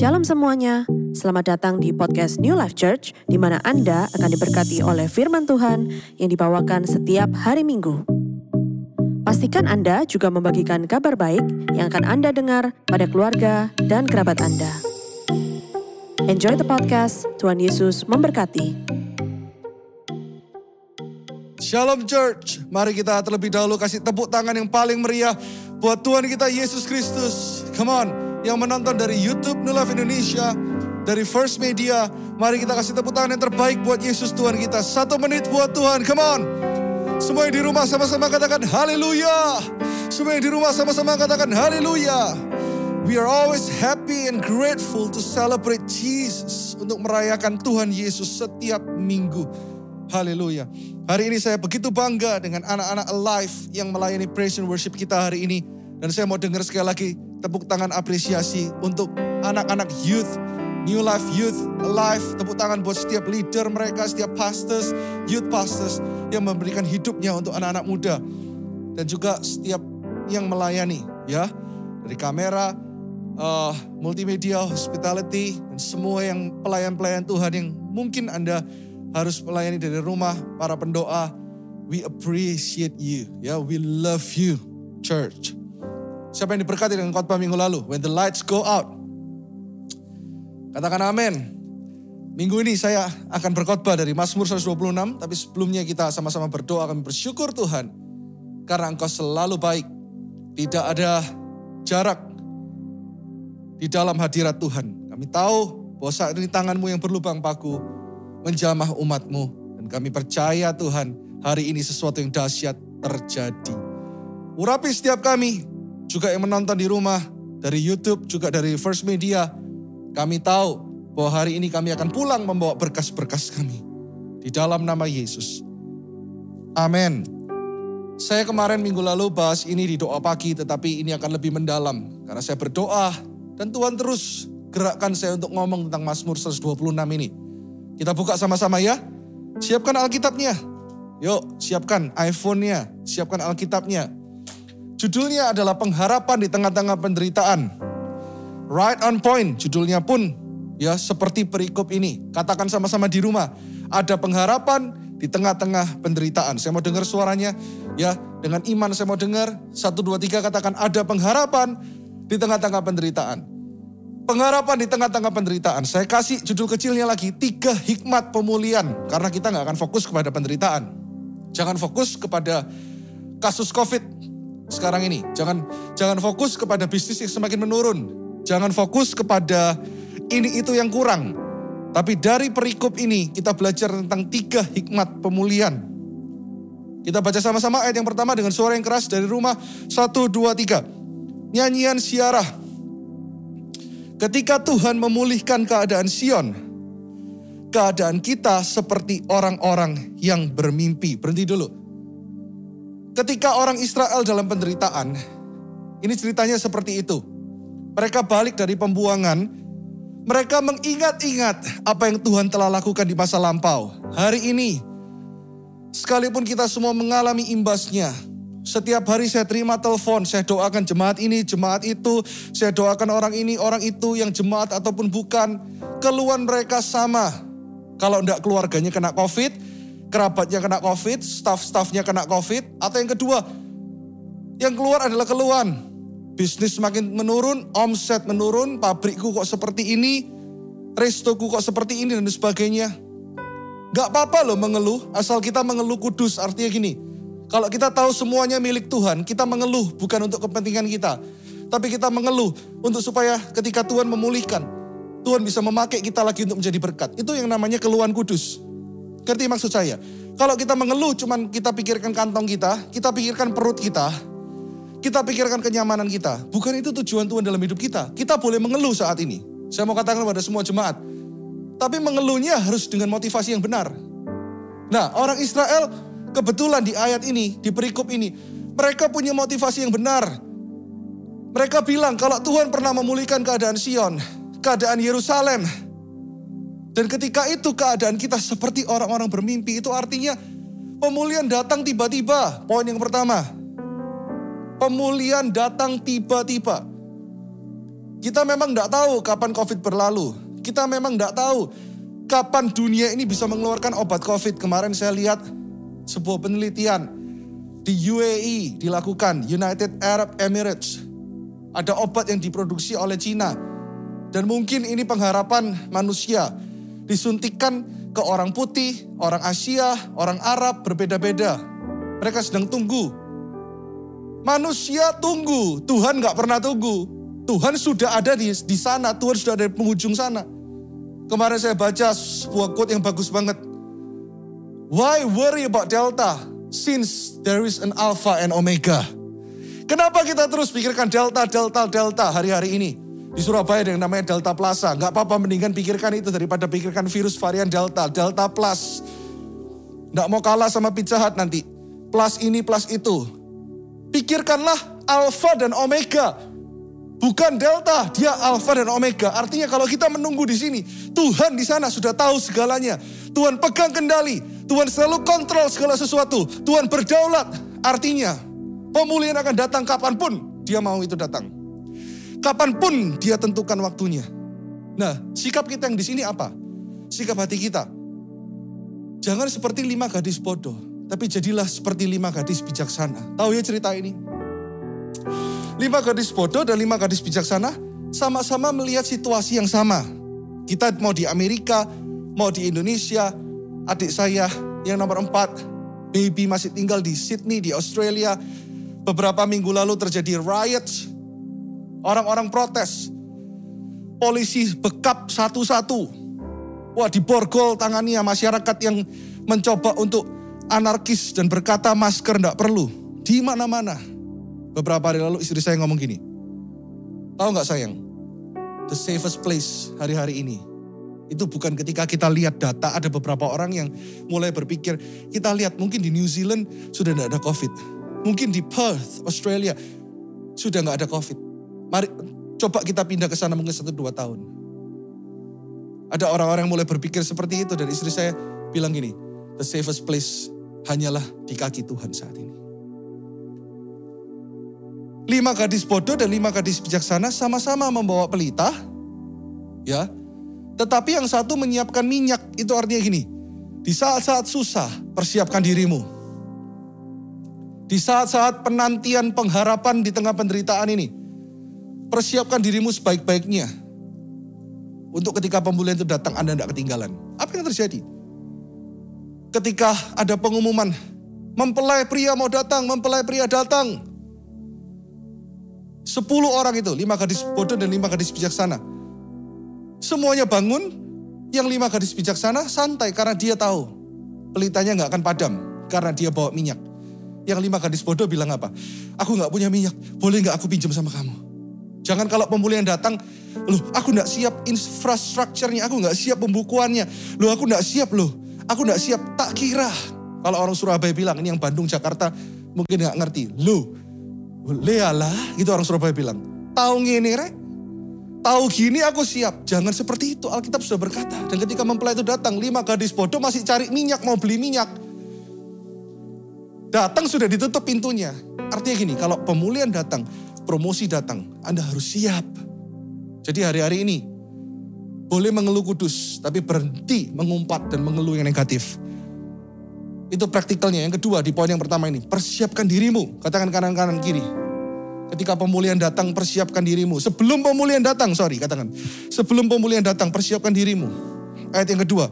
Shalom semuanya, selamat datang di podcast New Life Church, di mana Anda akan diberkati oleh firman Tuhan yang dibawakan setiap hari Minggu. Pastikan Anda juga membagikan kabar baik yang akan Anda dengar pada keluarga dan kerabat Anda. Enjoy the podcast, Tuhan Yesus memberkati. Shalom Church, mari kita terlebih dahulu kasih tepuk tangan yang paling meriah buat Tuhan kita Yesus Kristus. Come on, yang menonton dari YouTube Life Indonesia, dari First Media, mari kita kasih tepuk tangan yang terbaik buat Yesus Tuhan kita. Satu menit buat Tuhan, come on. Semua yang di rumah sama-sama katakan haleluya. Semua yang di rumah sama-sama katakan haleluya. We are always happy and grateful to celebrate Jesus untuk merayakan Tuhan Yesus setiap minggu. Haleluya. Hari ini saya begitu bangga dengan anak-anak Alive yang melayani praise and worship kita hari ini. Dan saya mau dengar sekali lagi tepuk tangan apresiasi untuk anak-anak youth, New Life Youth Alive. Tepuk tangan buat setiap leader mereka, setiap pastors, youth pastors yang memberikan hidupnya untuk anak-anak muda. Dan juga setiap yang melayani ya. Dari kamera, uh, multimedia, hospitality, dan semua yang pelayan-pelayan Tuhan yang mungkin Anda harus melayani dari rumah, para pendoa. We appreciate you, ya. We love you, church. Siapa yang diberkati dengan khotbah minggu lalu? When the lights go out. Katakan amin. Minggu ini saya akan berkhotbah dari Mazmur 126, tapi sebelumnya kita sama-sama berdoa kami bersyukur Tuhan karena Engkau selalu baik. Tidak ada jarak di dalam hadirat Tuhan. Kami tahu bahwa saat ini tanganmu yang berlubang paku menjamah umatmu. Dan kami percaya Tuhan hari ini sesuatu yang dahsyat terjadi. Urapi setiap kami, juga yang menonton di rumah, dari Youtube, juga dari First Media. Kami tahu bahwa hari ini kami akan pulang membawa berkas-berkas kami. Di dalam nama Yesus. Amin. Saya kemarin minggu lalu bahas ini di doa pagi, tetapi ini akan lebih mendalam. Karena saya berdoa, dan Tuhan terus gerakkan saya untuk ngomong tentang Mazmur 126 ini. Kita buka sama-sama ya. Siapkan Alkitabnya. Yuk, siapkan iPhone-nya, siapkan Alkitabnya. Judulnya adalah pengharapan di tengah-tengah penderitaan. Right on point, judulnya pun ya seperti perikop ini. Katakan sama-sama di rumah, ada pengharapan di tengah-tengah penderitaan. Saya mau dengar suaranya ya, dengan iman saya mau dengar. Satu, dua, tiga katakan ada pengharapan di tengah-tengah penderitaan. Pengharapan di tengah-tengah penderitaan. Saya kasih judul kecilnya lagi, tiga hikmat pemulihan. Karena kita nggak akan fokus kepada penderitaan. Jangan fokus kepada kasus COVID sekarang ini. Jangan jangan fokus kepada bisnis yang semakin menurun. Jangan fokus kepada ini itu yang kurang. Tapi dari perikop ini kita belajar tentang tiga hikmat pemulihan. Kita baca sama-sama ayat yang pertama dengan suara yang keras dari rumah. Satu, dua, tiga. Nyanyian siarah. Ketika Tuhan memulihkan keadaan Sion, keadaan kita seperti orang-orang yang bermimpi. Berhenti dulu. Ketika orang Israel dalam penderitaan, ini ceritanya seperti itu. Mereka balik dari pembuangan, mereka mengingat-ingat apa yang Tuhan telah lakukan di masa lampau. Hari ini, sekalipun kita semua mengalami imbasnya, setiap hari saya terima telepon, saya doakan jemaat ini, jemaat itu, saya doakan orang ini, orang itu yang jemaat ataupun bukan. Keluhan mereka sama. Kalau enggak keluarganya kena COVID, kerabatnya kena COVID, staff-staffnya kena COVID. Atau yang kedua, yang keluar adalah keluhan. Bisnis makin menurun, omset menurun, pabrikku kok seperti ini, restoku kok seperti ini dan sebagainya. Gak apa-apa loh mengeluh, asal kita mengeluh kudus. Artinya gini, kalau kita tahu semuanya milik Tuhan, kita mengeluh bukan untuk kepentingan kita. Tapi kita mengeluh untuk supaya ketika Tuhan memulihkan, Tuhan bisa memakai kita lagi untuk menjadi berkat. Itu yang namanya keluhan kudus. Ngerti maksud saya? Kalau kita mengeluh cuman kita pikirkan kantong kita, kita pikirkan perut kita, kita pikirkan kenyamanan kita. Bukan itu tujuan Tuhan dalam hidup kita. Kita boleh mengeluh saat ini. Saya mau katakan kepada semua jemaat. Tapi mengeluhnya harus dengan motivasi yang benar. Nah orang Israel kebetulan di ayat ini, di perikop ini, mereka punya motivasi yang benar. Mereka bilang kalau Tuhan pernah memulihkan keadaan Sion, keadaan Yerusalem. Dan ketika itu keadaan kita seperti orang-orang bermimpi, itu artinya pemulihan datang tiba-tiba. Poin yang pertama, pemulihan datang tiba-tiba. Kita memang tidak tahu kapan COVID berlalu. Kita memang tidak tahu kapan dunia ini bisa mengeluarkan obat COVID. Kemarin saya lihat sebuah penelitian di UAE dilakukan, United Arab Emirates. Ada obat yang diproduksi oleh Cina. Dan mungkin ini pengharapan manusia. Disuntikan ke orang putih, orang Asia, orang Arab berbeda-beda. Mereka sedang tunggu. Manusia tunggu, Tuhan nggak pernah tunggu. Tuhan sudah ada di, di sana, Tuhan sudah ada di penghujung sana. Kemarin saya baca sebuah quote yang bagus banget. Why worry about Delta since there is an Alpha and Omega? Kenapa kita terus pikirkan Delta, Delta, Delta hari-hari ini? Di Surabaya yang namanya Delta Plaza. Gak apa-apa mendingan pikirkan itu daripada pikirkan virus varian Delta, Delta Plus. Gak mau kalah sama Pizza Hut nanti. Plus ini, plus itu. Pikirkanlah Alpha dan Omega. Bukan delta, dia alfa dan omega. Artinya kalau kita menunggu di sini, Tuhan di sana sudah tahu segalanya. Tuhan pegang kendali, Tuhan selalu kontrol segala sesuatu. Tuhan berdaulat. Artinya, pemulihan akan datang kapan pun dia mau itu datang. Kapan pun dia tentukan waktunya. Nah, sikap kita yang di sini apa? Sikap hati kita. Jangan seperti lima gadis bodoh, tapi jadilah seperti lima gadis bijaksana. Tahu ya cerita ini? Lima gadis bodoh dan lima gadis bijaksana sama-sama melihat situasi yang sama. Kita mau di Amerika, mau di Indonesia, adik saya yang nomor empat, baby masih tinggal di Sydney, di Australia. Beberapa minggu lalu terjadi riots, orang-orang protes. Polisi bekap satu-satu. Wah diborgol tangannya masyarakat yang mencoba untuk anarkis dan berkata masker tidak perlu. Di mana-mana Beberapa hari lalu istri saya ngomong gini. Tahu nggak sayang? The safest place hari-hari ini. Itu bukan ketika kita lihat data ada beberapa orang yang mulai berpikir. Kita lihat mungkin di New Zealand sudah tidak ada COVID. Mungkin di Perth, Australia sudah nggak ada COVID. Mari coba kita pindah ke sana mungkin satu dua tahun. Ada orang-orang yang mulai berpikir seperti itu dan istri saya bilang gini, the safest place hanyalah di kaki Tuhan saat ini. Lima gadis bodoh dan lima gadis bijaksana sama-sama membawa pelita. Ya. Tetapi yang satu menyiapkan minyak, itu artinya gini. Di saat-saat susah, persiapkan dirimu. Di saat-saat penantian pengharapan di tengah penderitaan ini, persiapkan dirimu sebaik-baiknya. Untuk ketika pemulihan itu datang, Anda tidak ketinggalan. Apa yang terjadi? Ketika ada pengumuman, mempelai pria mau datang, mempelai pria datang. Sepuluh orang itu, lima gadis bodoh dan lima gadis bijaksana. Semuanya bangun, yang lima gadis bijaksana santai karena dia tahu pelitanya nggak akan padam karena dia bawa minyak. Yang lima gadis bodoh bilang apa? Aku nggak punya minyak, boleh nggak aku pinjam sama kamu? Jangan kalau pemulihan datang, loh aku nggak siap infrastrukturnya, aku nggak siap pembukuannya, loh aku nggak siap loh, aku nggak siap. Tak kira kalau orang Surabaya bilang ini yang Bandung Jakarta mungkin nggak ngerti, loh Lealah, gitu orang Surabaya bilang. Tahu gini rek? Tahu gini aku siap. Jangan seperti itu. Alkitab sudah berkata. Dan ketika mempelai itu datang, lima gadis bodoh masih cari minyak, mau beli minyak. Datang sudah ditutup pintunya. Artinya gini, kalau pemulihan datang, promosi datang, Anda harus siap. Jadi hari-hari ini, boleh mengeluh kudus, tapi berhenti mengumpat dan mengeluh yang negatif. Itu praktikalnya. Yang kedua di poin yang pertama ini, persiapkan dirimu. Katakan kanan kanan kiri. Ketika pemulihan datang, persiapkan dirimu. Sebelum pemulihan datang, sorry katakan. Sebelum pemulihan datang, persiapkan dirimu. Ayat yang kedua.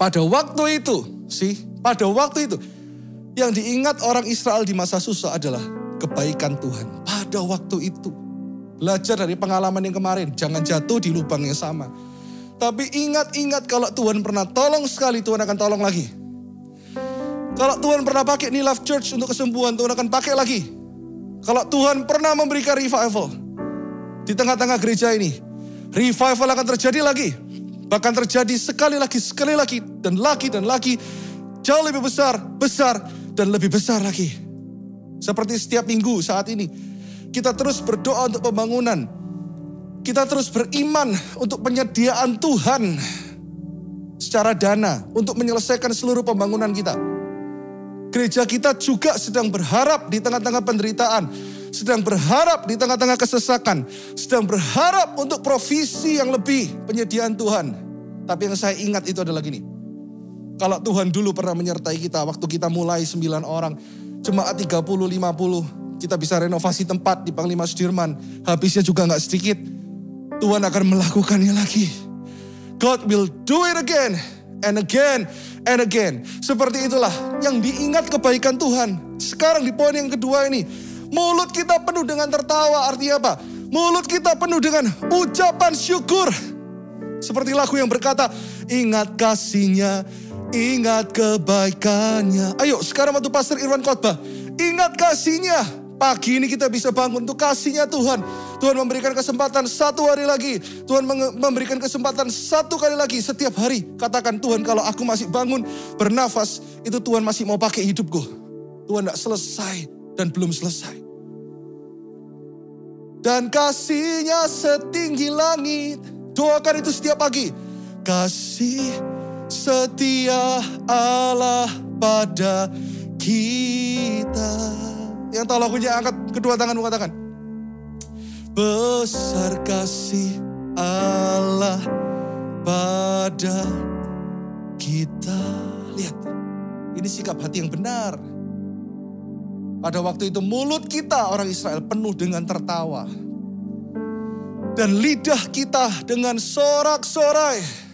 Pada waktu itu, sih, pada waktu itu, yang diingat orang Israel di masa susah adalah kebaikan Tuhan. Pada waktu itu. Belajar dari pengalaman yang kemarin, jangan jatuh di lubang yang sama. Tapi ingat-ingat kalau Tuhan pernah tolong sekali, Tuhan akan tolong lagi. Kalau Tuhan pernah pakai New Life Church untuk kesembuhan, Tuhan akan pakai lagi. Kalau Tuhan pernah memberikan revival di tengah-tengah gereja ini, revival akan terjadi lagi. Bahkan terjadi sekali lagi, sekali lagi, dan lagi, dan lagi. Jauh lebih besar, besar, dan lebih besar lagi. Seperti setiap minggu saat ini. Kita terus berdoa untuk pembangunan. Kita terus beriman untuk penyediaan Tuhan secara dana untuk menyelesaikan seluruh pembangunan kita. Gereja kita juga sedang berharap di tengah-tengah penderitaan. sedang berharap di tengah-tengah kesesakan, sedang berharap untuk provisi yang lebih penyediaan Tuhan. Tapi yang saya ingat itu adalah gini. Kalau Tuhan dulu pernah menyertai kita waktu kita mulai 9 orang, jemaat 30, 50, kita bisa renovasi tempat di Panglima Sudirman. Habisnya juga nggak sedikit. Tuhan akan melakukannya lagi. God will do it again and again and again. Seperti itulah yang diingat kebaikan Tuhan. Sekarang di poin yang kedua ini, mulut kita penuh dengan tertawa artinya apa? Mulut kita penuh dengan ucapan syukur. Seperti lagu yang berkata, ingat kasihnya, ingat kebaikannya. Ayo sekarang waktu Pastor Irwan khotbah, ingat kasihnya. Pagi ini kita bisa bangun untuk kasihnya Tuhan. Tuhan memberikan kesempatan satu hari lagi. Tuhan memberikan kesempatan satu kali lagi setiap hari. Katakan Tuhan kalau aku masih bangun bernafas itu Tuhan masih mau pakai hidupku. Tuhan tidak selesai dan belum selesai. Dan kasihnya setinggi langit. Doakan itu setiap pagi. Kasih setia Allah pada kita. Yang tahu lagunya angkat kedua tangan mengatakan. Besar kasih Allah pada kita. Lihat, ini sikap hati yang benar. Pada waktu itu mulut kita orang Israel penuh dengan tertawa. Dan lidah kita dengan sorak-sorai.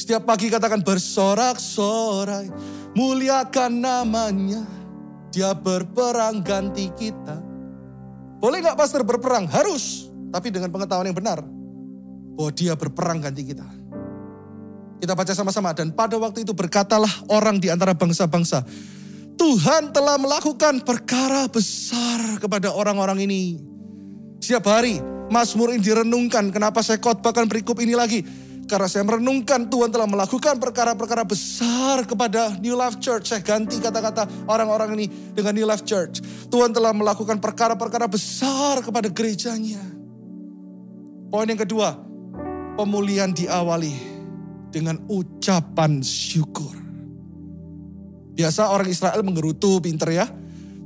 Setiap pagi katakan bersorak-sorai. Muliakan namanya dia berperang ganti kita. Boleh nggak pastor berperang? Harus. Tapi dengan pengetahuan yang benar. Bahwa dia berperang ganti kita. Kita baca sama-sama. Dan pada waktu itu berkatalah orang di antara bangsa-bangsa. Tuhan telah melakukan perkara besar kepada orang-orang ini. Siap hari Mazmur ini direnungkan. Kenapa saya khotbahkan berikut ini lagi? Karena saya merenungkan Tuhan telah melakukan perkara-perkara besar kepada New Life Church. Saya ganti kata-kata orang-orang ini dengan New Life Church. Tuhan telah melakukan perkara-perkara besar kepada gerejanya. Poin yang kedua, pemulihan diawali dengan ucapan syukur. Biasa orang Israel mengerutu pinter ya.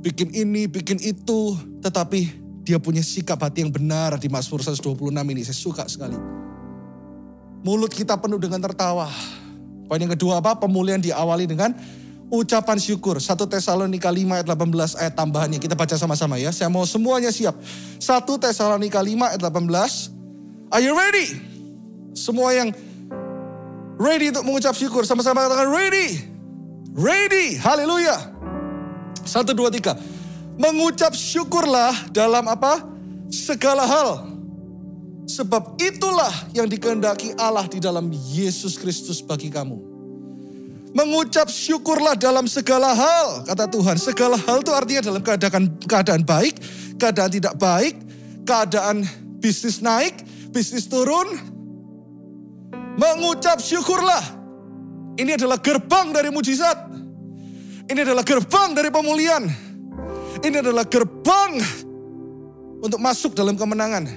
Bikin ini, bikin itu. Tetapi dia punya sikap hati yang benar di Mazmur 126 ini. Saya suka sekali. Mulut kita penuh dengan tertawa. Poin yang kedua apa? Pemulihan diawali dengan ucapan syukur. 1 Tesalonika 5 ayat 18 ayat tambahannya. Kita baca sama-sama ya. Saya mau semuanya siap. 1 Tesalonika 5 ayat 18. Are you ready? Semua yang ready untuk mengucap syukur. Sama-sama katakan ready. Ready. Haleluya. 1, 2, 3. Mengucap syukurlah dalam apa? Segala hal Sebab itulah yang dikehendaki Allah di dalam Yesus Kristus bagi kamu. Mengucap syukurlah dalam segala hal, kata Tuhan. Segala hal itu artinya dalam keadaan keadaan baik, keadaan tidak baik, keadaan bisnis naik, bisnis turun. Mengucap syukurlah. Ini adalah gerbang dari mujizat. Ini adalah gerbang dari pemulihan. Ini adalah gerbang untuk masuk dalam kemenangan.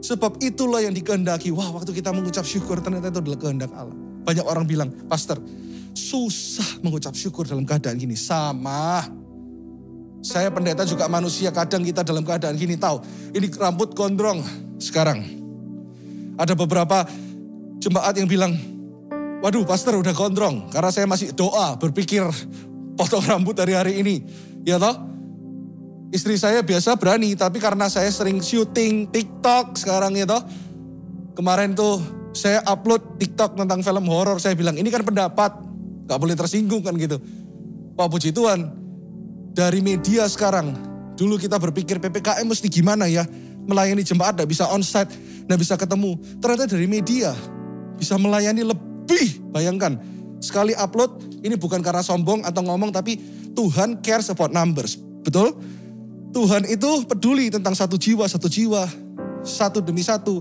Sebab itulah yang dikehendaki. Wah waktu kita mengucap syukur ternyata itu adalah kehendak Allah. Banyak orang bilang, Pastor, susah mengucap syukur dalam keadaan gini. Sama. Saya pendeta juga manusia, kadang kita dalam keadaan gini tahu. Ini rambut gondrong sekarang. Ada beberapa jemaat yang bilang, waduh pastor udah gondrong. Karena saya masih doa, berpikir potong rambut hari-hari ini. Ya toh? Istri saya biasa berani, tapi karena saya sering syuting TikTok sekarang itu, kemarin tuh saya upload TikTok tentang film horor, saya bilang ini kan pendapat, gak boleh tersinggung kan gitu. Pak puji Tuhan, dari media sekarang, dulu kita berpikir PPKM mesti gimana ya, melayani jemaat gak bisa onsite, gak bisa ketemu. Ternyata dari media bisa melayani lebih, bayangkan. Sekali upload, ini bukan karena sombong atau ngomong, tapi Tuhan cares about numbers. Betul? Tuhan itu peduli tentang satu jiwa, satu jiwa, satu demi satu.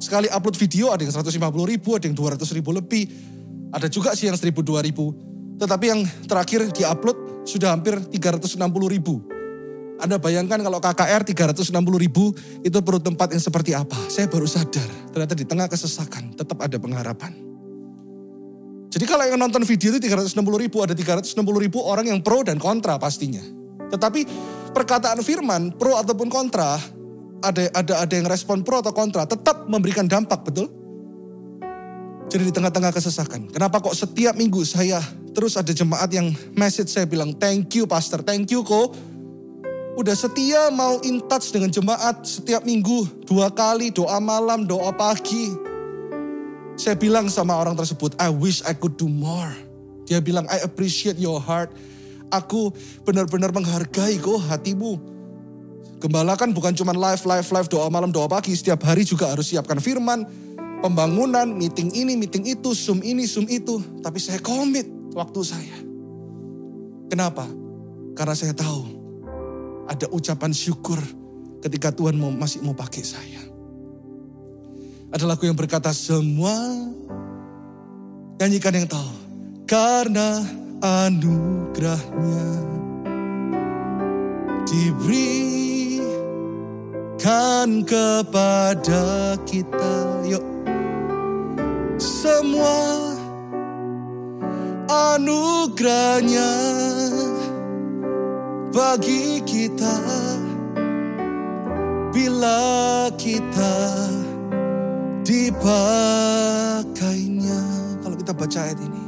Sekali upload video ada yang 150 ribu, ada yang 200 ribu lebih. Ada juga sih yang 1000, 2000. Tetapi yang terakhir di-upload sudah hampir 360 ribu. Anda bayangkan kalau KKR 360 ribu itu perlu tempat yang seperti apa. Saya baru sadar ternyata di tengah kesesakan tetap ada pengharapan. Jadi kalau yang nonton video itu 360 ribu, ada 360 ribu orang yang pro dan kontra pastinya. Tetapi perkataan firman pro ataupun kontra ada ada ada yang respon pro atau kontra tetap memberikan dampak betul. Jadi di tengah-tengah kesesakan. Kenapa kok setiap minggu saya terus ada jemaat yang message saya bilang thank you pastor, thank you kok. Udah setia mau in touch dengan jemaat setiap minggu. Dua kali doa malam, doa pagi. Saya bilang sama orang tersebut, I wish I could do more. Dia bilang, I appreciate your heart. Aku benar-benar menghargai kok hatimu. Gembala kan bukan cuma live, live, live, doa malam, doa pagi. Setiap hari juga harus siapkan firman, pembangunan, meeting ini, meeting itu, Zoom ini, Zoom itu. Tapi saya komit waktu saya. Kenapa? Karena saya tahu ada ucapan syukur ketika Tuhan mau, masih mau pakai saya. Ada lagu yang berkata semua nyanyikan yang tahu. Karena anugerahnya diberikan kepada kita. Yuk. Semua anugerahnya bagi kita bila kita dipakainya. Kalau kita baca ayat ini,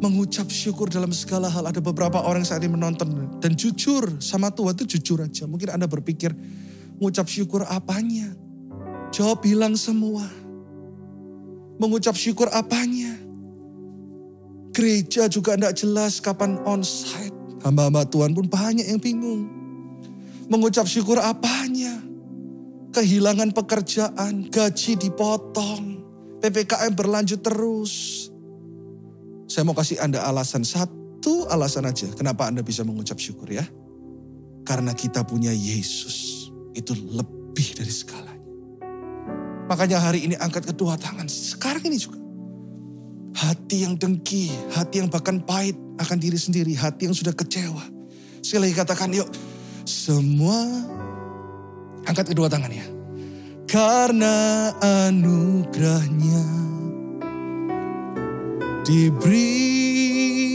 mengucap syukur dalam segala hal. Ada beberapa orang saat ini menonton dan jujur sama Tuhan itu jujur aja. Mungkin Anda berpikir, mengucap syukur apanya? Jawab bilang semua. Mengucap syukur apanya? Gereja juga tidak jelas kapan onsite. Hamba-hamba Tuhan pun banyak yang bingung. Mengucap syukur apanya? Kehilangan pekerjaan, gaji dipotong, PPKM berlanjut terus. Saya mau kasih Anda alasan, satu alasan aja kenapa Anda bisa mengucap syukur ya. Karena kita punya Yesus, itu lebih dari segalanya. Makanya hari ini angkat kedua tangan, sekarang ini juga. Hati yang dengki, hati yang bahkan pahit akan diri sendiri, hati yang sudah kecewa. Sekali lagi katakan yuk, semua angkat kedua tangan ya. Karena anugerahnya diberikan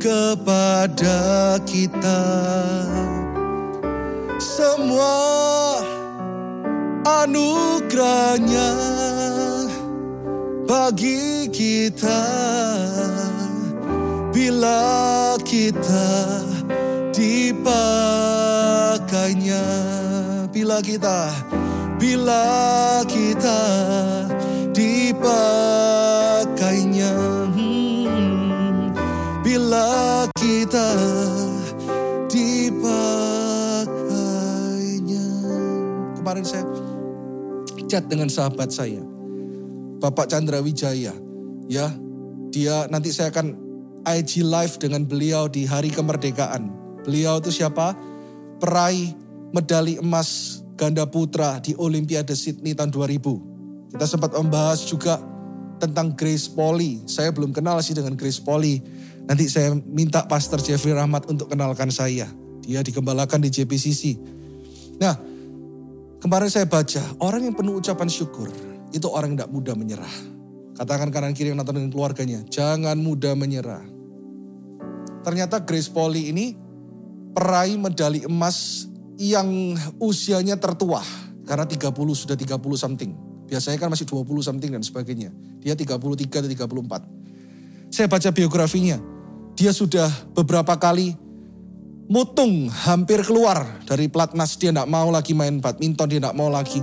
kepada kita. Semua anugerahnya bagi kita. Bila kita dipakainya bila kita bila kita dipakainya kita dipakainya. Kemarin saya chat dengan sahabat saya Bapak Chandra Wijaya ya dia nanti saya akan IG live dengan beliau di hari kemerdekaan. Beliau itu siapa? Peraih medali emas ganda putra di Olimpiade Sydney tahun 2000 kita sempat membahas juga tentang Grace Polly. Saya belum kenal sih dengan Grace Polly. Nanti saya minta Pastor Jeffrey Rahmat untuk kenalkan saya. Dia dikembalakan di JPCC. Nah, kemarin saya baca, orang yang penuh ucapan syukur, itu orang yang tidak mudah menyerah. Katakan kanan kiri yang nonton dengan keluarganya, jangan mudah menyerah. Ternyata Grace Polly ini peraih medali emas yang usianya tertua. Karena 30, sudah 30 something. Biasanya kan masih 20 something dan sebagainya. Dia 33 atau 34. Saya baca biografinya. Dia sudah beberapa kali mutung hampir keluar dari platnas. Dia tidak mau lagi main badminton, dia tidak mau lagi.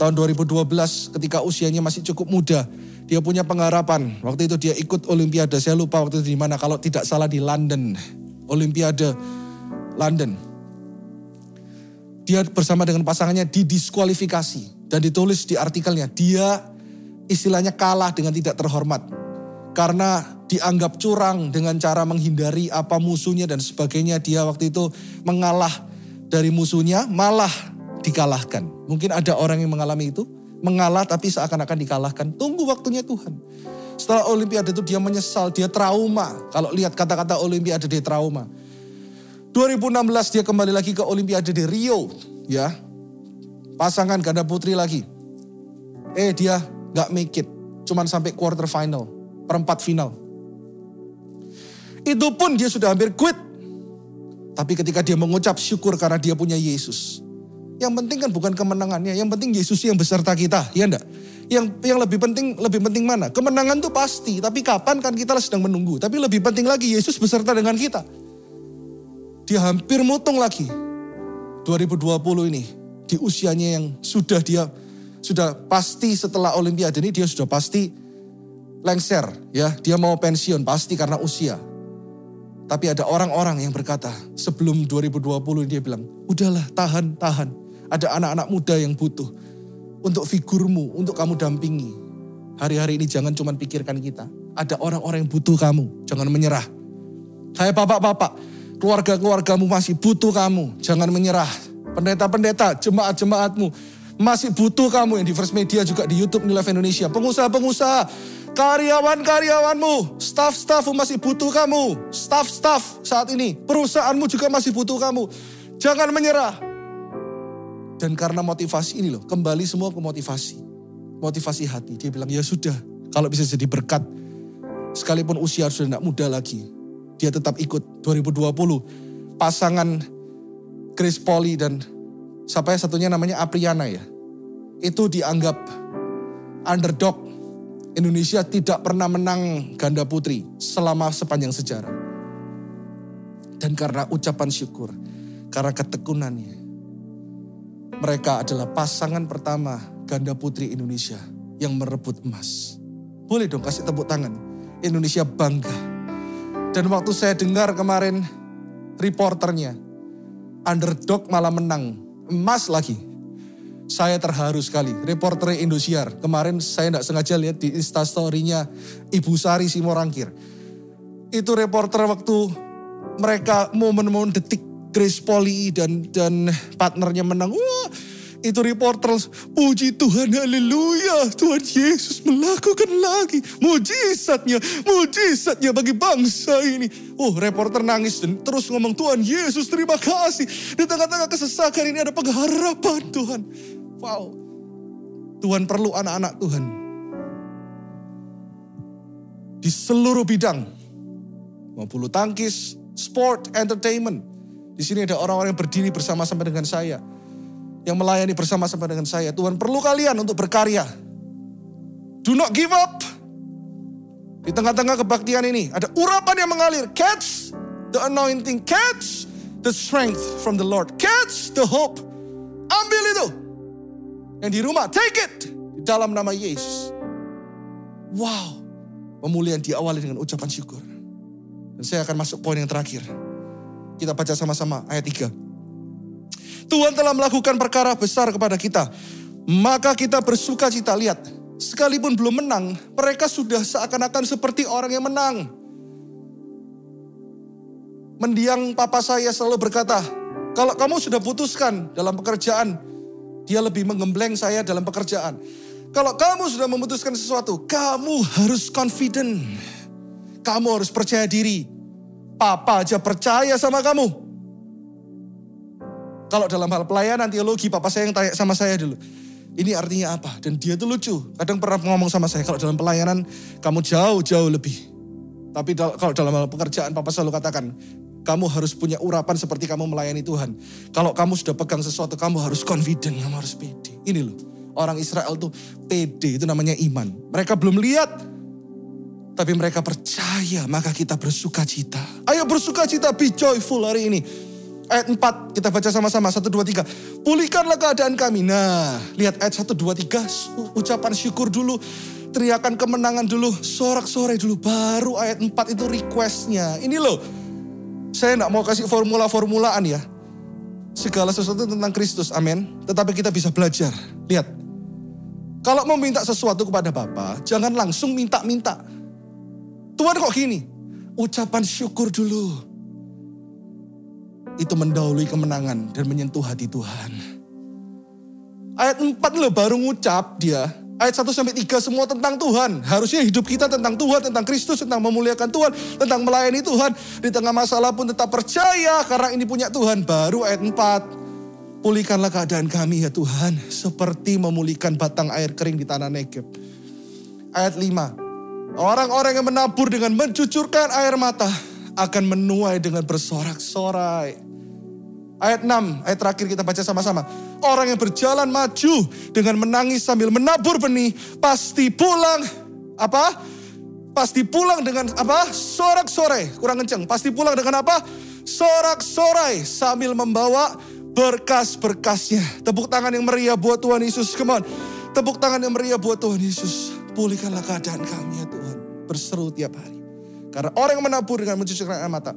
Tahun 2012 ketika usianya masih cukup muda. Dia punya pengharapan. Waktu itu dia ikut Olimpiade. Saya lupa waktu itu di mana. Kalau tidak salah di London. Olimpiade London. Dia bersama dengan pasangannya didiskualifikasi. Dan ditulis di artikelnya, dia istilahnya kalah dengan tidak terhormat. Karena dianggap curang dengan cara menghindari apa musuhnya dan sebagainya. Dia waktu itu mengalah dari musuhnya, malah dikalahkan. Mungkin ada orang yang mengalami itu, mengalah tapi seakan-akan dikalahkan. Tunggu waktunya Tuhan. Setelah Olimpiade itu dia menyesal, dia trauma. Kalau lihat kata-kata Olimpiade dia trauma. 2016 dia kembali lagi ke Olimpiade di Rio, ya pasangan ganda putri lagi. Eh dia gak make it. Cuman sampai quarter final. Perempat final. Itu pun dia sudah hampir quit. Tapi ketika dia mengucap syukur karena dia punya Yesus. Yang penting kan bukan kemenangannya, yang penting Yesus yang beserta kita, ya enggak? Yang yang lebih penting lebih penting mana? Kemenangan itu pasti, tapi kapan kan kita sedang menunggu. Tapi lebih penting lagi Yesus beserta dengan kita. Dia hampir mutung lagi. 2020 ini di usianya yang sudah dia sudah pasti setelah olimpiade ini dia sudah pasti lengser ya, dia mau pensiun pasti karena usia. Tapi ada orang-orang yang berkata sebelum 2020 dia bilang, udahlah tahan, tahan. Ada anak-anak muda yang butuh untuk figurmu, untuk kamu dampingi. Hari-hari ini jangan cuma pikirkan kita. Ada orang-orang yang butuh kamu, jangan menyerah. Hai bapak-bapak, keluarga-keluargamu masih butuh kamu, jangan menyerah. Pendeta-pendeta, jemaat-jemaatmu masih butuh kamu yang di First Media juga di YouTube Life Indonesia. Pengusaha-pengusaha, karyawan-karyawanmu, staff-staffmu masih butuh kamu. Staff-staff saat ini, perusahaanmu juga masih butuh kamu. Jangan menyerah. Dan karena motivasi ini loh, kembali semua ke motivasi. Motivasi hati. Dia bilang, ya sudah, kalau bisa jadi berkat. Sekalipun usia sudah tidak muda lagi. Dia tetap ikut 2020. Pasangan Chris Polly dan siapa ya satunya namanya Apriana ya. Itu dianggap underdog. Indonesia tidak pernah menang ganda putri selama sepanjang sejarah. Dan karena ucapan syukur, karena ketekunannya, mereka adalah pasangan pertama ganda putri Indonesia yang merebut emas. Boleh dong kasih tepuk tangan. Indonesia bangga. Dan waktu saya dengar kemarin reporternya, underdog malah menang. Emas lagi. Saya terharu sekali. Reporter Indosiar. Kemarin saya tidak sengaja lihat di instastorynya Ibu Sari Simorangkir. Itu reporter waktu mereka momen-momen detik Grace Poli dan dan partnernya menang. Wah, itu reporter, puji Tuhan, haleluya. Tuhan Yesus melakukan lagi mujizatnya, mujizatnya bagi bangsa ini. Oh, reporter nangis dan terus ngomong, Tuhan Yesus terima kasih. Di tengah-tengah kesesakan ini ada pengharapan Tuhan. Wow, Tuhan perlu anak-anak Tuhan. Di seluruh bidang. Mau bulu tangkis, sport, entertainment. Di sini ada orang-orang yang berdiri bersama-sama dengan saya yang melayani bersama-sama dengan saya. Tuhan perlu kalian untuk berkarya. Do not give up. Di tengah-tengah kebaktian ini ada urapan yang mengalir. Catch the anointing, catch the strength from the Lord, catch the hope. Ambil itu. Yang di rumah, take it. Di dalam nama Yesus. Wow. Pemulihan diawali dengan ucapan syukur. Dan saya akan masuk poin yang terakhir. Kita baca sama-sama ayat 3. Tuhan telah melakukan perkara besar kepada kita. Maka kita bersuka cita. Lihat, sekalipun belum menang, mereka sudah seakan-akan seperti orang yang menang. Mendiang papa saya selalu berkata, kalau kamu sudah putuskan dalam pekerjaan, dia lebih menggembleng saya dalam pekerjaan. Kalau kamu sudah memutuskan sesuatu, kamu harus confident. Kamu harus percaya diri. Papa aja percaya sama kamu. Kalau dalam hal pelayanan teologi, papa saya yang tanya sama saya dulu. Ini artinya apa? Dan dia tuh lucu. Kadang pernah ngomong sama saya, kalau dalam pelayanan kamu jauh-jauh lebih. Tapi kalau dalam hal pekerjaan, papa selalu katakan, kamu harus punya urapan seperti kamu melayani Tuhan. Kalau kamu sudah pegang sesuatu, kamu harus confident, kamu harus pede. Ini loh, orang Israel tuh pede, itu namanya iman. Mereka belum lihat, tapi mereka percaya, maka kita bersuka cita. Ayo bersuka cita, be joyful hari ini. Ayat 4 kita baca sama-sama 1 2 3. Pulihkanlah keadaan kami. Nah, lihat ayat 1 2 3 ucapan syukur dulu, teriakan kemenangan dulu, sorak-sorai dulu baru ayat 4 itu requestnya. Ini loh. Saya enggak mau kasih formula-formulaan ya. Segala sesuatu tentang Kristus, amin. Tetapi kita bisa belajar. Lihat. Kalau mau minta sesuatu kepada Bapa, jangan langsung minta-minta. Tuhan kok gini? Ucapan syukur dulu itu mendahului kemenangan dan menyentuh hati Tuhan. Ayat 4 loh baru ngucap dia. Ayat 1 sampai 3 semua tentang Tuhan. Harusnya hidup kita tentang Tuhan, tentang Kristus, tentang memuliakan Tuhan, tentang melayani Tuhan. Di tengah masalah pun tetap percaya karena ini punya Tuhan. Baru ayat 4. Pulihkanlah keadaan kami ya Tuhan. Seperti memulihkan batang air kering di tanah Negeb. Ayat 5. Orang-orang yang menabur dengan mencucurkan air mata akan menuai dengan bersorak-sorai. Ayat 6, ayat terakhir kita baca sama-sama. Orang yang berjalan maju dengan menangis sambil menabur benih, pasti pulang apa? Pasti pulang dengan apa? Sorak-sorai. Kurang kenceng. Pasti pulang dengan apa? Sorak-sorai sambil membawa berkas-berkasnya. Tepuk tangan yang meriah buat Tuhan Yesus. Come on. Tepuk tangan yang meriah buat Tuhan Yesus. Pulihkanlah keadaan kami ya Tuhan. Berseru tiap hari. Karena orang yang menabur dengan mencucurkan air mata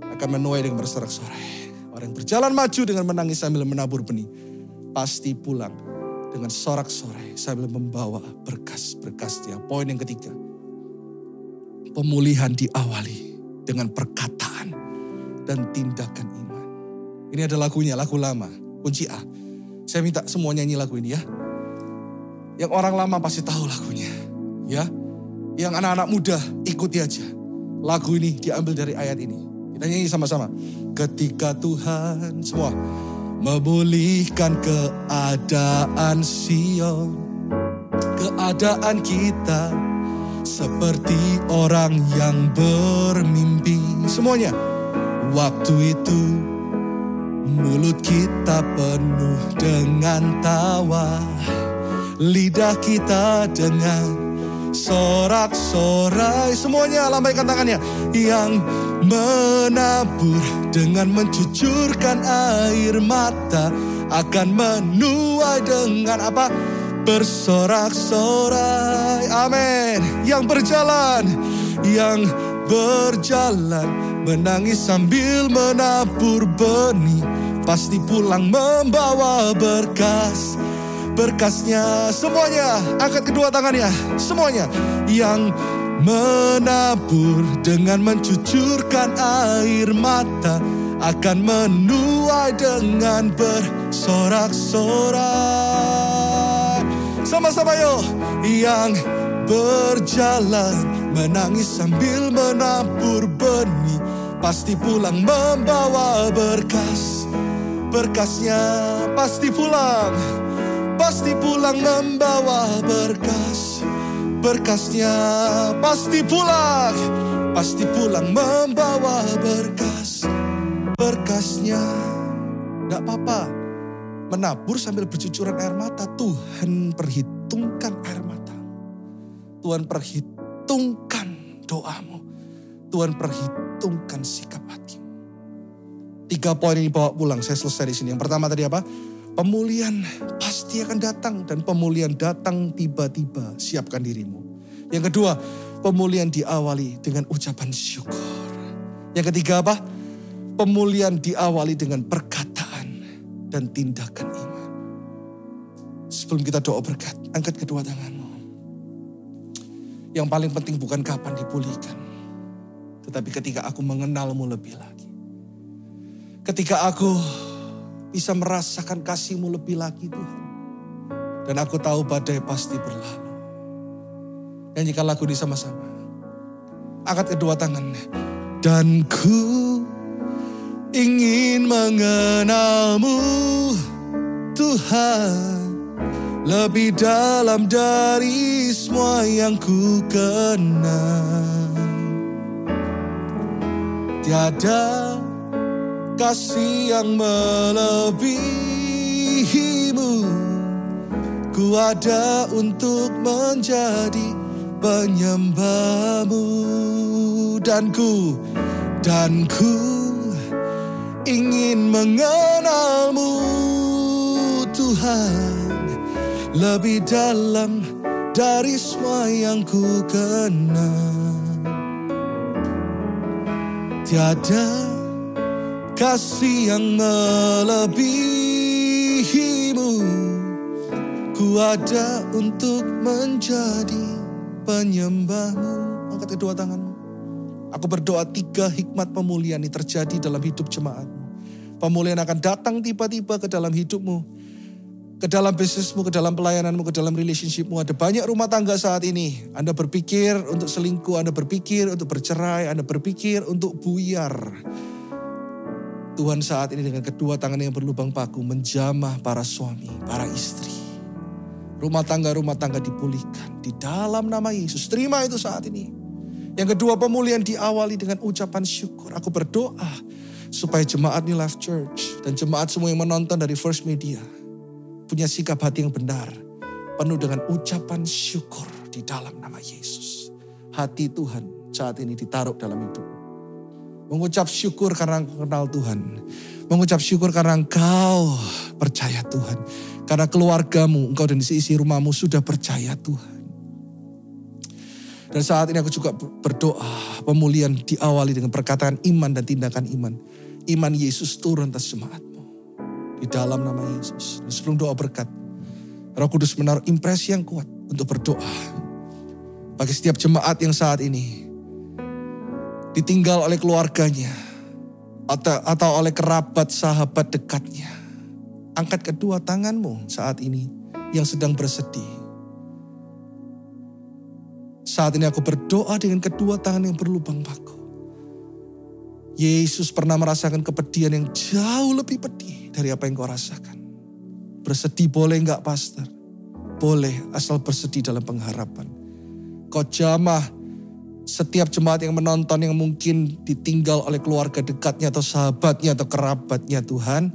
akan menuai dengan bersorak-sorai. Orang yang berjalan maju dengan menangis sambil menabur benih. Pasti pulang dengan sorak-sorai sambil membawa berkas-berkasnya. Poin yang ketiga. Pemulihan diawali dengan perkataan dan tindakan iman. Ini ada lagunya, lagu lama. Kunci A. Saya minta semua nyanyi lagu ini ya. Yang orang lama pasti tahu lagunya. Ya. Yang anak-anak muda ikuti aja. Lagu ini diambil dari ayat ini. Kita nyanyi sama-sama. Ketika Tuhan semua memulihkan keadaan Sion. Keadaan kita seperti orang yang bermimpi. Semuanya. Waktu itu mulut kita penuh dengan tawa. Lidah kita dengan sorak-sorai. Semuanya lambaikan tangannya. Yang menabur dengan mencucurkan air mata akan menuai dengan apa? Bersorak-sorai. Amin. Yang berjalan, yang berjalan. Menangis sambil menabur benih. Pasti pulang membawa berkas. Berkasnya. Semuanya. Angkat kedua tangannya. Semuanya. Yang menabur dengan mencucurkan air mata akan menuai dengan bersorak-sorak. Sama-sama yo yang berjalan menangis sambil menabur benih pasti pulang membawa berkas. Berkasnya pasti pulang pasti pulang membawa berkas berkasnya. Pasti pulang pasti pulang membawa berkas berkasnya. Gak apa-apa menabur sambil bercucuran air mata. Tuhan perhitungkan air mata. Tuhan perhitungkan doamu. Tuhan perhitungkan sikap hati tiga poin ini bawa pulang saya selesai di sini. Yang pertama tadi apa Pemulihan pasti akan datang dan pemulihan datang tiba-tiba. Siapkan dirimu. Yang kedua, pemulihan diawali dengan ucapan syukur. Yang ketiga apa? Pemulihan diawali dengan perkataan dan tindakan iman. Sebelum kita doa berkat, angkat kedua tanganmu. Yang paling penting bukan kapan dipulihkan. Tetapi ketika aku mengenalmu lebih lagi. Ketika aku bisa merasakan kasihmu lebih lagi Tuhan. Dan aku tahu badai pasti berlalu. Nyanyikan lagu ini sama-sama. Angkat kedua tangan. Dan ku ingin mengenalmu Tuhan. Lebih dalam dari semua yang ku kenal. Tiada kasih yang melebihimu. Ku ada untuk menjadi penyembahmu Dan ku, dan ku ingin mengenalmu Tuhan. Lebih dalam dari semua yang ku kenal. Tiada kasih yang melebihimu Ku ada untuk menjadi penyembahmu Angkat kedua tanganmu Aku berdoa tiga hikmat pemulihan ini terjadi dalam hidup jemaatmu Pemulihan akan datang tiba-tiba ke dalam hidupmu ke dalam bisnismu, ke dalam pelayananmu, ke dalam relationshipmu. Ada banyak rumah tangga saat ini. Anda berpikir untuk selingkuh, Anda berpikir untuk bercerai, Anda berpikir untuk buyar. Tuhan saat ini dengan kedua tangan yang berlubang paku menjamah para suami, para istri. Rumah tangga-rumah tangga dipulihkan di dalam nama Yesus. Terima itu saat ini. Yang kedua pemulihan diawali dengan ucapan syukur. Aku berdoa supaya jemaat New Life Church dan jemaat semua yang menonton dari First Media punya sikap hati yang benar. Penuh dengan ucapan syukur di dalam nama Yesus. Hati Tuhan saat ini ditaruh dalam hidup. Mengucap syukur karena engkau kenal Tuhan. Mengucap syukur karena engkau percaya Tuhan. Karena keluargamu, engkau dan isi rumahmu sudah percaya Tuhan. Dan saat ini aku juga berdoa pemulihan diawali dengan perkataan iman dan tindakan iman. Iman Yesus turun atas jemaatmu. Di dalam nama Yesus. Dan sebelum doa berkat, Roh Kudus menaruh impresi yang kuat untuk berdoa. Bagi setiap jemaat yang saat ini ditinggal oleh keluarganya atau, atau oleh kerabat sahabat dekatnya. Angkat kedua tanganmu saat ini yang sedang bersedih saat ini aku berdoa dengan kedua tangan yang berlubang paku. Yesus pernah merasakan kepedihan yang jauh lebih pedih dari apa yang kau rasakan. Bersedih boleh enggak pastor? Boleh asal bersedih dalam pengharapan. Kau jamah setiap jemaat yang menonton yang mungkin ditinggal oleh keluarga dekatnya atau sahabatnya atau kerabatnya Tuhan.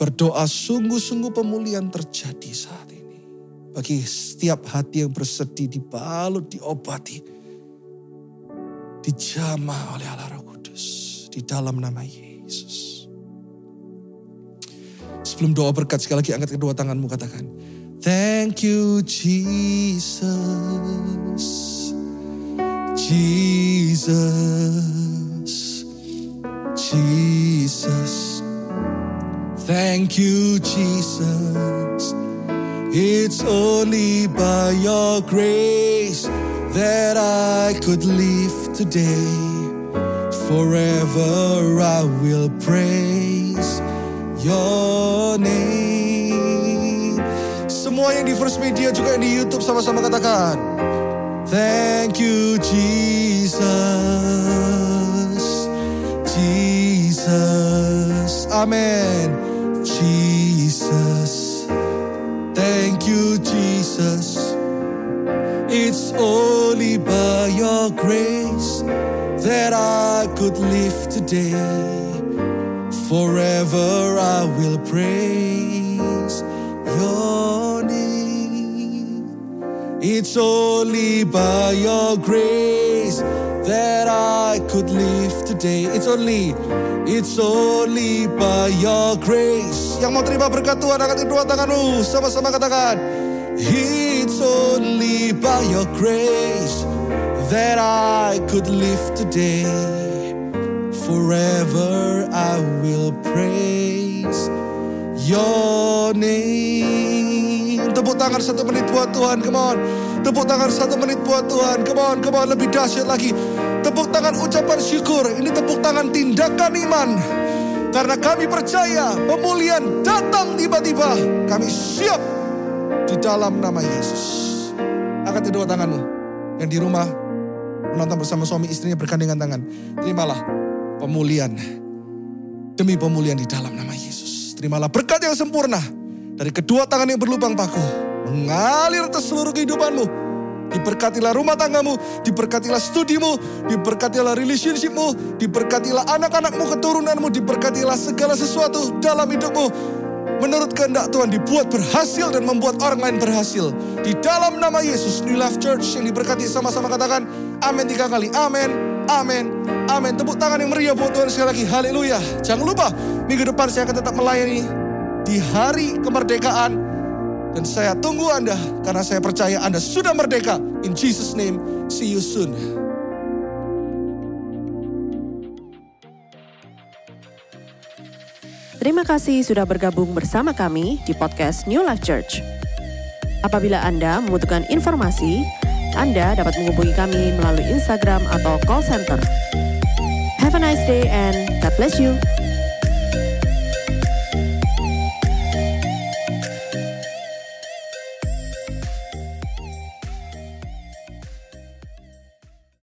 Berdoa sungguh-sungguh pemulihan terjadi saat ini. Bagi setiap hati yang bersedih dibalut, diobati. Dijamah oleh Allah Roh Kudus. Di dalam nama Yesus. Sebelum doa berkat sekali lagi angkat kedua tanganmu katakan. Thank you Jesus. Jesus. Jesus. Thank you Jesus. It's only by your grace that I could live today. Forever I will praise your name. Semua yang di First Media juga yang di YouTube sama-sama katakan. Thank you Jesus. Jesus. Amen. Jesus. Thank you, Jesus. It's only by your grace that I could live today. Forever I will praise your name. It's only by your grace that I could live today. It's only, it's only by your grace yang mau terima berkat Tuhan angkat kedua tanganmu. Sama-sama katakan. It's only by your grace that I could live today. Forever I will praise your name. Tepuk tangan satu menit buat Tuhan, come on. Tepuk tangan satu menit buat Tuhan, come on, come on. Lebih dahsyat lagi. Tepuk tangan ucapan syukur. Ini tepuk tangan tindakan iman. Karena kami percaya pemulihan datang tiba-tiba. Kami siap di dalam nama Yesus. Angkat kedua tanganmu. Yang di rumah menonton bersama suami istrinya bergandengan tangan. Terimalah pemulihan. Demi pemulihan di dalam nama Yesus. Terimalah berkat yang sempurna. Dari kedua tangan yang berlubang paku. Mengalir atas seluruh kehidupanmu Diberkatilah rumah tanggamu, diberkatilah studimu, diberkatilah relationshipmu, diberkatilah anak-anakmu, keturunanmu, diberkatilah segala sesuatu dalam hidupmu. Menurut kehendak Tuhan dibuat berhasil dan membuat orang lain berhasil. Di dalam nama Yesus, New Life Church yang diberkati sama-sama katakan amin tiga kali. Amin, amin, amin. Tepuk tangan yang meriah buat Tuhan sekali lagi. Haleluya. Jangan lupa, minggu depan saya akan tetap melayani di hari kemerdekaan dan saya tunggu Anda karena saya percaya Anda sudah merdeka. In Jesus name, see you soon. Terima kasih sudah bergabung bersama kami di podcast New Life Church. Apabila Anda membutuhkan informasi, Anda dapat menghubungi kami melalui Instagram atau call center. Have a nice day and God bless you.